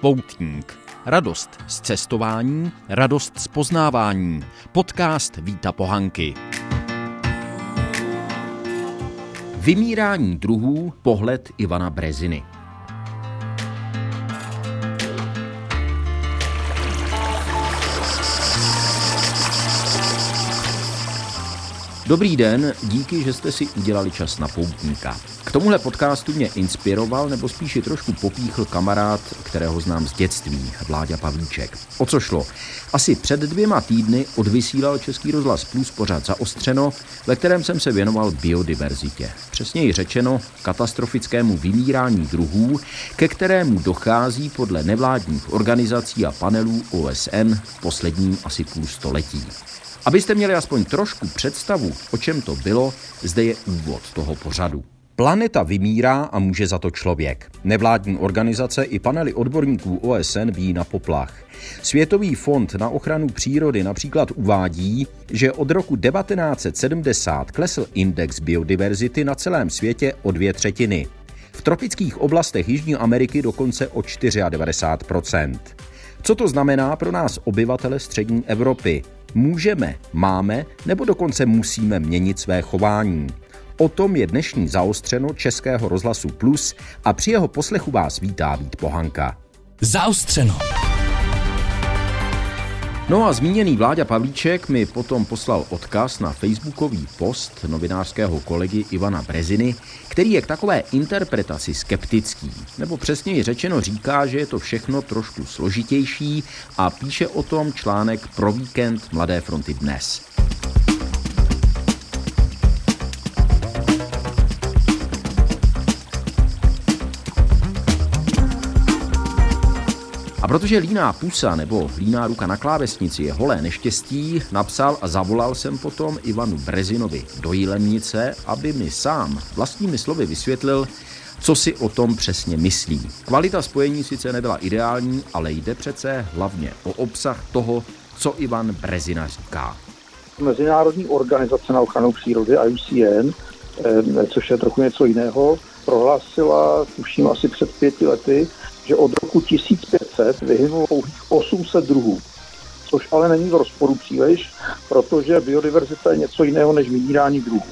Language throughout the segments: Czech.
Poutník. Radost z cestování, radost z poznávání. Podcast Víta Pohanky. Vymírání druhů, pohled Ivana Breziny. Dobrý den, díky, že jste si udělali čas na poutníka. K tomuhle podcastu mě inspiroval, nebo spíše trošku popíchl kamarád, kterého znám z dětství, Vláďa Pavlíček. O co šlo? Asi před dvěma týdny odvysílal Český rozhlas Plus pořád zaostřeno, ve kterém jsem se věnoval biodiverzitě. Přesněji řečeno katastrofickému vymírání druhů, ke kterému dochází podle nevládních organizací a panelů OSN v posledním asi půl století. Abyste měli aspoň trošku představu, o čem to bylo, zde je úvod toho pořadu. Planeta vymírá a může za to člověk. Nevládní organizace i panely odborníků OSN ví na poplach. Světový fond na ochranu přírody například uvádí, že od roku 1970 klesl index biodiverzity na celém světě o dvě třetiny. V tropických oblastech Jižní Ameriky dokonce o 94% Co to znamená pro nás obyvatele střední Evropy? Můžeme, máme nebo dokonce musíme měnit své chování. O tom je dnešní zaostřeno Českého rozhlasu Plus a při jeho poslechu vás vítá Vít Pohanka. Zaostřeno. No a zmíněný Vláďa Pavlíček mi potom poslal odkaz na facebookový post novinářského kolegy Ivana Breziny, který je k takové interpretaci skeptický, nebo přesněji řečeno říká, že je to všechno trošku složitější a píše o tom článek pro víkend Mladé fronty dnes. Protože líná pusa nebo líná ruka na klávesnici je holé neštěstí, napsal a zavolal jsem potom Ivanu Brezinovi do Jílemnice, aby mi sám vlastními slovy vysvětlil, co si o tom přesně myslí. Kvalita spojení sice nebyla ideální, ale jde přece hlavně o obsah toho, co Ivan Brezina říká. Mezinárodní organizace na ochranu přírody IUCN, eh, což je trochu něco jiného, prohlásila, tuším asi před pěti lety, že od roku 1500 vyhynulo pouhých 800 druhů, což ale není v rozporu příliš, protože biodiverzita je něco jiného než vymírání druhů.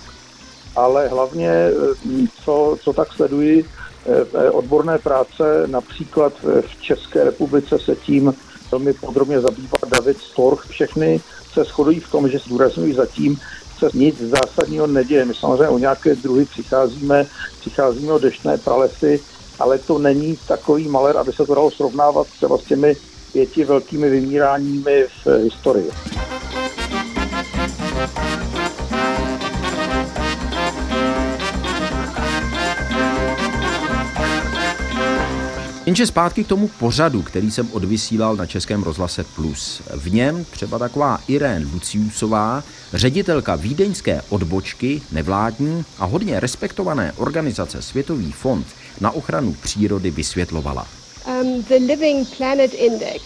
Ale hlavně, eh, co, co tak sleduji, eh, odborné práce, například v České republice se tím velmi podrobně zabývá David Storch. Všechny se shodují v tom, že zdůrazňují zatím, se nic zásadního neděje. My samozřejmě o nějaké druhy přicházíme, přicházíme o deštné pralesy, ale to není takový maler, aby se to dalo srovnávat třeba s těmi pěti velkými vymíráními v historii. Jenže zpátky k tomu pořadu, který jsem odvysílal na Českém rozhlase Plus. V něm třeba taková Irén Luciusová, ředitelka vídeňské odbočky, nevládní a hodně respektované organizace Světový fond na ochranu přírody vysvětlovala. Um, the Living Planet Index,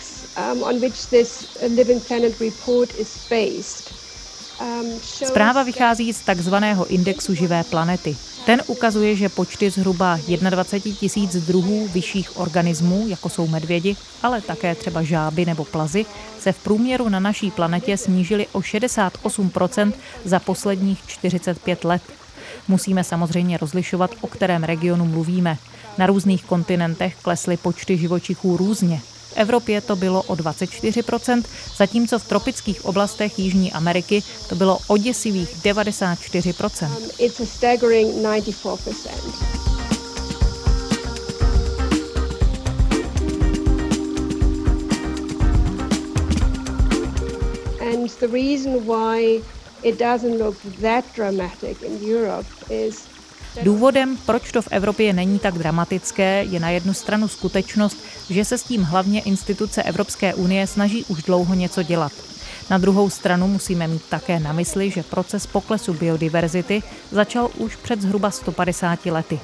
um, on which this Living Planet report is based, um, Zpráva vychází z takzvaného indexu živé planety. Ten ukazuje, že počty zhruba 21 tisíc druhů vyšších organismů, jako jsou medvědi, ale také třeba žáby nebo plazy, se v průměru na naší planetě snížily o 68% za posledních 45 let. Musíme samozřejmě rozlišovat, o kterém regionu mluvíme. Na různých kontinentech klesly počty živočichů různě. V Evropě to bylo o 24%, zatímco v tropických oblastech Jižní Ameriky to bylo o děsivých 94%. Um, it's a staggering 94%. And the reason why Důvodem, proč to v Evropě není tak dramatické, je na jednu stranu skutečnost, že se s tím hlavně instituce Evropské unie snaží už dlouho něco dělat. Na druhou stranu musíme mít také na mysli, že proces poklesu biodiverzity začal už před zhruba 150 lety.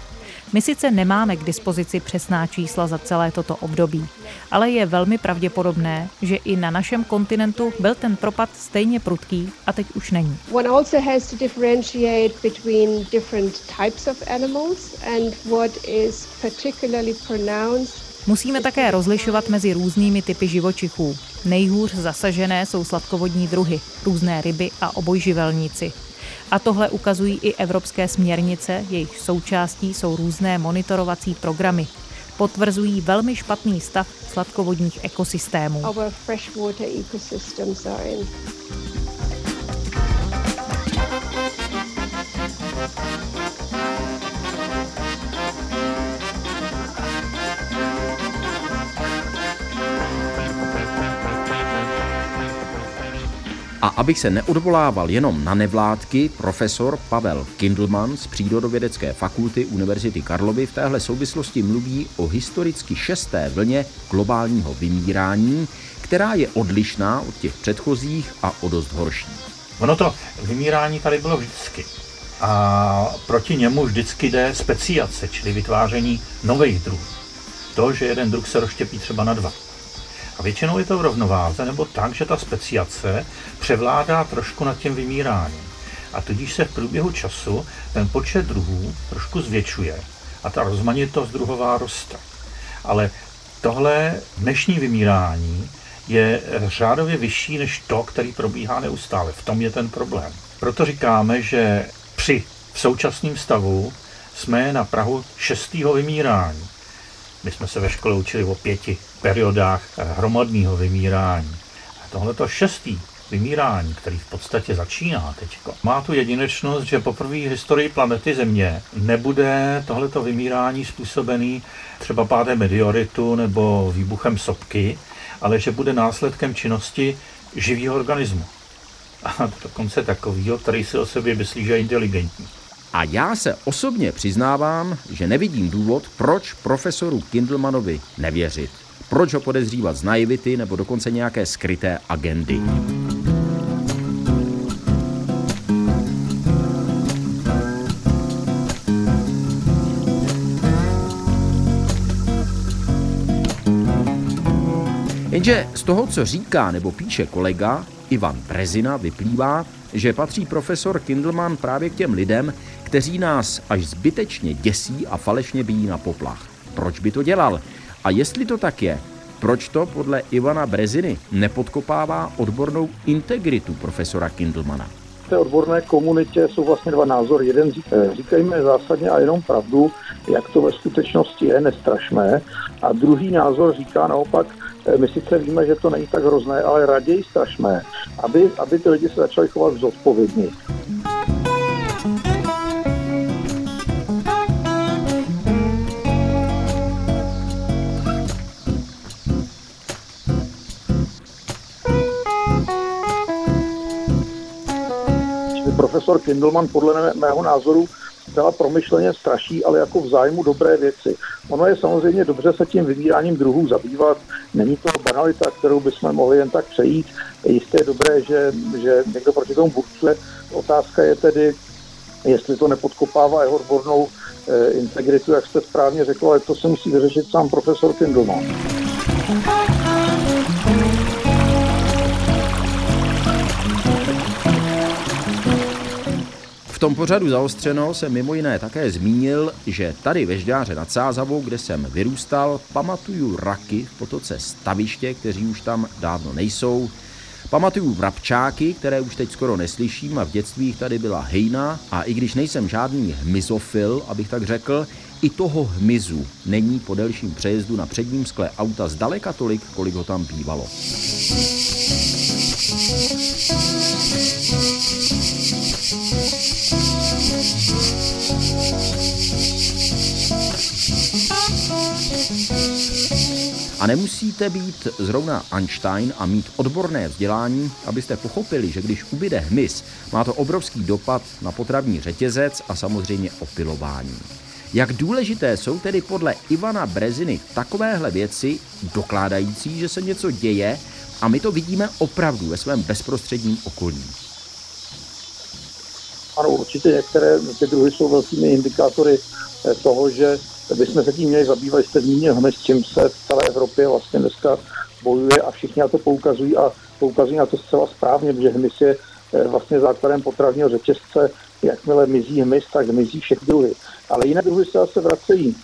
My sice nemáme k dispozici přesná čísla za celé toto období, ale je velmi pravděpodobné, že i na našem kontinentu byl ten propad stejně prudký a teď už není. One also has to differentiate between different types of animals and what is particularly pronounced Musíme také rozlišovat mezi různými typy živočichů. Nejhůř zasažené jsou sladkovodní druhy, různé ryby a obojživelníci. A tohle ukazují i evropské směrnice, jejich součástí jsou různé monitorovací programy. Potvrzují velmi špatný stav sladkovodních ekosystémů. A abych se neodvolával jenom na nevládky, profesor Pavel Kindlman z Přírodovědecké fakulty Univerzity Karlovy v téhle souvislosti mluví o historicky šesté vlně globálního vymírání, která je odlišná od těch předchozích a o dost horší. Ono to vymírání tady bylo vždycky. A proti němu vždycky jde speciace, čili vytváření nových druhů. To, že jeden druh se rozštěpí třeba na dva a většinou je to v rovnováze, nebo tak, že ta speciace převládá trošku nad tím vymíráním. A tudíž se v průběhu času ten počet druhů trošku zvětšuje a ta rozmanitost druhová roste. Ale tohle dnešní vymírání je řádově vyšší než to, který probíhá neustále. V tom je ten problém. Proto říkáme, že při v současném stavu jsme na Prahu šestého vymírání. My jsme se ve škole učili o pěti periodách hromadného vymírání. A tohleto šestý vymírání, který v podstatě začíná teď, má tu jedinečnost, že poprvé v historii planety Země nebude tohleto vymírání způsobený třeba pádem meteoritu nebo výbuchem sopky, ale že bude následkem činnosti živého organismu. A dokonce takového, který si o sobě myslí, že je inteligentní. A já se osobně přiznávám, že nevidím důvod, proč profesoru Kindlemanovi nevěřit. Proč ho podezřívat z naivity nebo dokonce nějaké skryté agendy. Jenže z toho, co říká nebo píše kolega Ivan Brezina, vyplývá, že patří profesor Kindleman právě k těm lidem, kteří nás až zbytečně děsí a falešně bíjí na poplach. Proč by to dělal? A jestli to tak je, proč to podle Ivana Breziny nepodkopává odbornou integritu profesora Kindlemana? V té odborné komunitě jsou vlastně dva názory. Jeden říká, říkejme zásadně a jenom pravdu, jak to ve skutečnosti je, nestrašme. A druhý názor říká naopak, eh, my sice víme, že to není tak hrozné, ale raději strašme, aby, aby ty lidi se začali chovat zodpovědně. Profesor Kindleman podle mého názoru zcela promyšleně straší, ale jako v zájmu dobré věci. Ono je samozřejmě dobře se tím vybíráním druhů zabývat. Není to banalita, kterou bychom mohli jen tak přejít. Jistě je dobré, že, že někdo proti tomu burcuje. Otázka je tedy, jestli to nepodkopává jeho odbornou eh, integritu, jak jste správně řekl, ale to se musí vyřešit sám profesor Kindleman. V tom pořadu zaostřeno se mimo jiné také zmínil, že tady ve Žďáře nad Sázavou, kde jsem vyrůstal, pamatuju raky v potoce Staviště, kteří už tam dávno nejsou. Pamatuju vrabčáky, které už teď skoro neslyším a v dětství tady byla hejna a i když nejsem žádný hmyzofil, abych tak řekl, i toho hmyzu není po delším přejezdu na předním skle auta zdaleka tolik, kolik ho tam bývalo. A nemusíte být zrovna Einstein a mít odborné vzdělání, abyste pochopili, že když ubyde hmyz, má to obrovský dopad na potravní řetězec a samozřejmě opilování. Jak důležité jsou tedy podle Ivana Breziny takovéhle věci, dokládající, že se něco děje a my to vidíme opravdu ve svém bezprostředním okolí? Ano, určitě některé ty druhy jsou velkými indikátory eh, toho, že bychom se tím měli zabývat. Jste zmínil hned, s čím se v celé Evropě vlastně dneska bojuje a všichni na to poukazují a poukazují na to zcela správně, že hmyz je eh, vlastně základem potravního řetězce. Jakmile mizí hmyz, tak mizí všechny druhy. Ale jiné druhy se zase vracejí.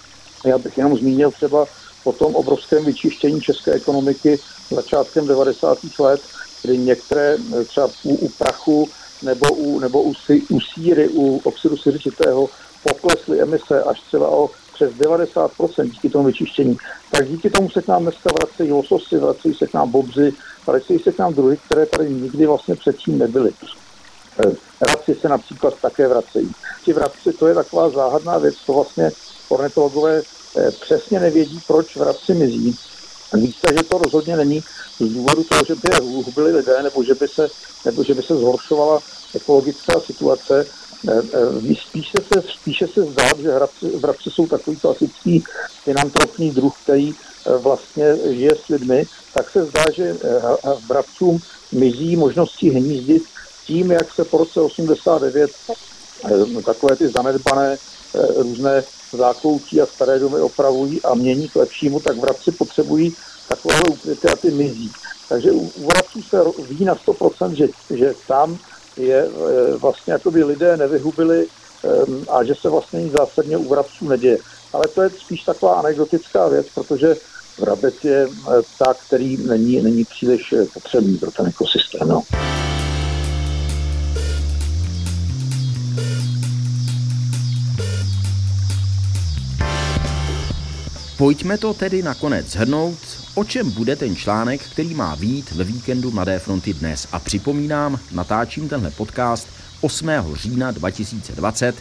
Já bych jenom zmínil třeba po tom obrovském vyčištění české ekonomiky začátkem 90. let, kdy některé třeba u, u prachu nebo u, nebo u, u síry, u oxidu siřičitého poklesly emise až třeba o přes 90% díky tomu vyčištění, tak díky tomu se k nám dneska vracejí lososy, vracejí se k nám bobři, vracejí se k nám druhy, které tady nikdy vlastně předtím nebyly. Radci eh, se například také vracejí. Ti vratci, to je taková záhadná věc, to vlastně ornitologové eh, přesně nevědí, proč vratci mizí. Víte, že to rozhodně není z důvodu toho, že by hubili lidé, nebo že by se, nebo že by se zhoršovala ekologická situace, Eh, eh, spíše se, spíše se zdá, že vrabci, vrabci jsou takový klasický finantrofní druh, který eh, vlastně žije s lidmi, tak se zdá, že vrabcům mizí možnosti hnízdit tím, jak se po roce 89 takové ty zanedbané různé zákloutí a staré domy opravují a mění k lepšímu, tak vrabci potřebují takové ukryty a ty mizí. Takže u vrabců se ví na 100%, že, že tam je e, vlastně, jako by lidé nevyhubili a že se vlastně nic zásadně u vrabců neděje. Ale to je spíš taková anekdotická věc, protože vrabec je tak, který není, není příliš potřebný pro ten ekosystém. No. Pojďme to tedy nakonec zhrnout. O čem bude ten článek, který má být ve víkendu Mladé fronty dnes? A připomínám, natáčím tenhle podcast 8. října 2020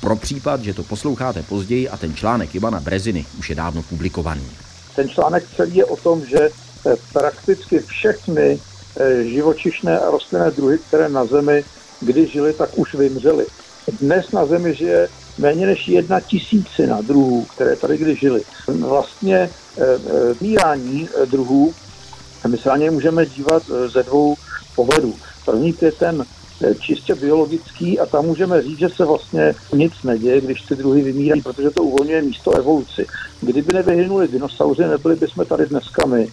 pro případ, že to posloucháte později a ten článek Ivana Breziny už je dávno publikovaný. Ten článek celý je o tom, že eh, prakticky všechny eh, živočišné a rostlinné druhy, které na Zemi kdy žili, tak už vymřely. Dnes na Zemi žije méně než jedna tisícina druhů, které tady kdy žili. Vlastně mírání eh, eh, druhů, my se na ně můžeme dívat eh, ze dvou pohledů. První je ten čistě biologický a tam můžeme říct, že se vlastně nic neděje, když ty druhy vymírají, protože to uvolňuje místo evoluci. Kdyby nevyhynuli dinosauři, nebyli bychom tady dneska my.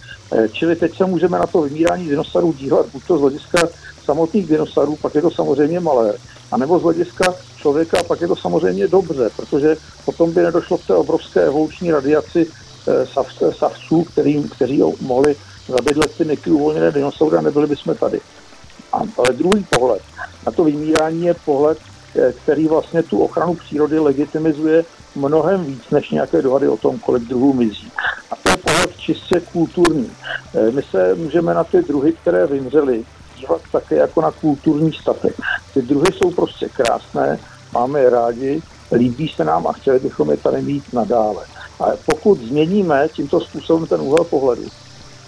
Čili teď se můžeme na to vymírání dinosaurů dívat buď to z hlediska samotných dinosaurů, pak je to samozřejmě malé, anebo z hlediska člověka, pak je to samozřejmě dobře, protože potom by nedošlo k té obrovské evoluční radiaci eh, savců, kterým, kteří mohli zabydlet ty neky uvolněné dinosaury a nebyli bychom tady. A, ale druhý pohled na to vymírání je pohled, eh, který vlastně tu ochranu přírody legitimizuje mnohem víc než nějaké dohady o tom, kolik druhů mizí. A to je pohled čistě kulturní. Eh, my se můžeme na ty druhy, které vymřely, dívat také jako na kulturní statek. Ty druhy jsou prostě krásné, máme je rádi, líbí se nám a chtěli bychom je tady mít nadále. Ale pokud změníme tímto způsobem ten úhel pohledu,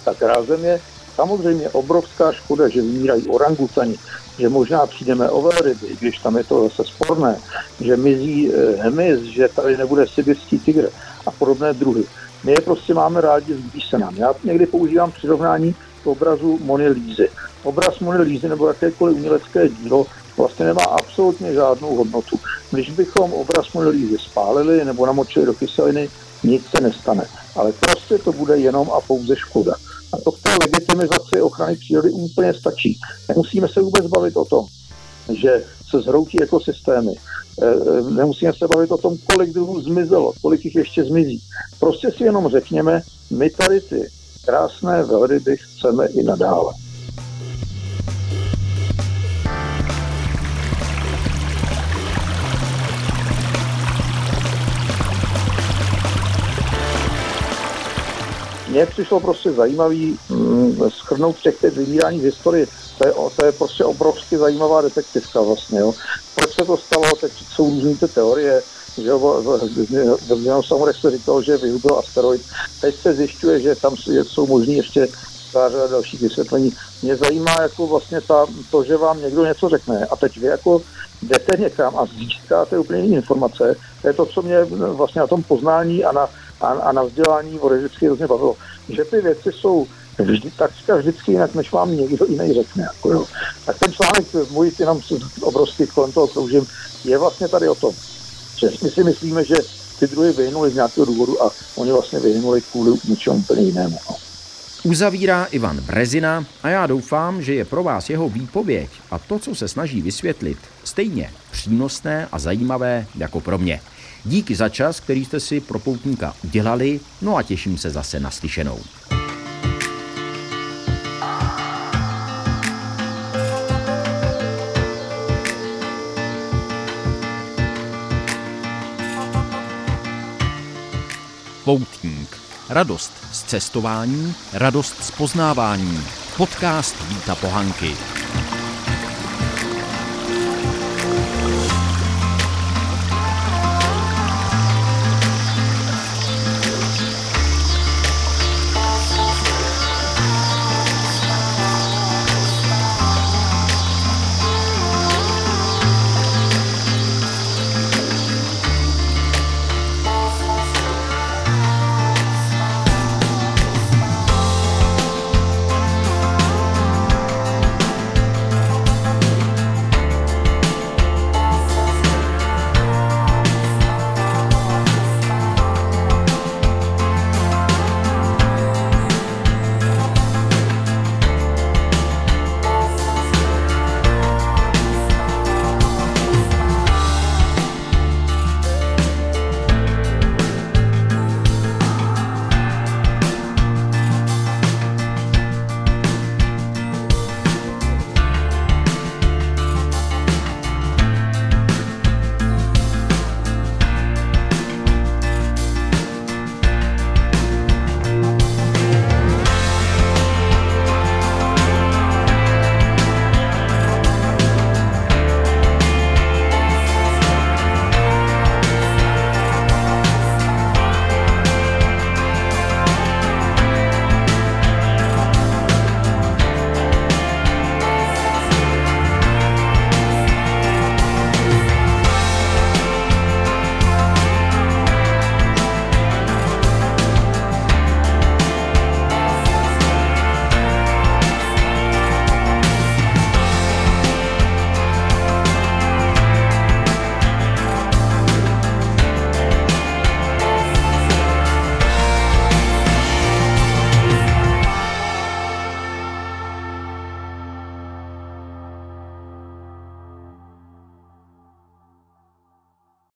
tak rázem je samozřejmě obrovská škoda, že vymírají orangutani, že možná přijdeme o velryby, když tam je to zase sporné, že mizí eh, hmyz, že tady nebude sibirský tygr a podobné druhy. My je prostě máme rádi, líbí se nám. Já někdy používám přirovnání k obrazu Mony Lízy. Obraz Mony Lízy nebo jakékoliv umělecké dílo vlastně nemá absolutně žádnou hodnotu. Když bychom obraz Mony Lízy spálili nebo namočili do kyseliny, nic se nestane. Ale prostě to bude jenom a pouze škoda. A to v té legitimizaci ochrany přírody úplně stačí. Nemusíme se vůbec bavit o tom, že se zhroutí ekosystémy. E, e, nemusíme se bavit o tom, kolik druhů zmizelo, kolik jich ještě zmizí. Prostě si jenom řekněme, my tady ty krásné velryby chceme i nadále. Mně přišlo prostě zajímavý mm, schrnout těch těch vymírání v historii. To je, to je prostě obrovsky zajímavá detektivka vlastně. Jo. Proč se to stalo, teď jsou různé ty teorie, že v Dinosaurech se říkalo, že vyhubil asteroid. Teď se zjišťuje, že tam jsou možný ještě řada dalších vysvětlení. Mě zajímá jako vlastně ta, to, že vám někdo něco řekne a teď vy jako jdete někam a získáte úplně jiné informace. To je to, co mě vlastně na tom poznání a na a, a na vzdělání vody vždycky hrozně bavilo, že ty věci jsou vždy, takřka vždycky jinak, než vám někdo jiný řekne. Jako jo. Tak ten článek, můj jenom obrovský kolem toho kroužím, je vlastně tady o tom, že my si myslíme, že ty druhy vyhnuli z nějakého důvodu a oni vlastně vyhnuli kvůli něčemu úplně jinému. No. Uzavírá Ivan Brezina a já doufám, že je pro vás jeho výpověď a to, co se snaží vysvětlit, stejně přínosné a zajímavé jako pro mě. Díky za čas, který jste si pro poutníka udělali, no a těším se zase na slyšenou. Poutník. Radost z cestování, radost z poznávání. Podcast Víta Pohanky.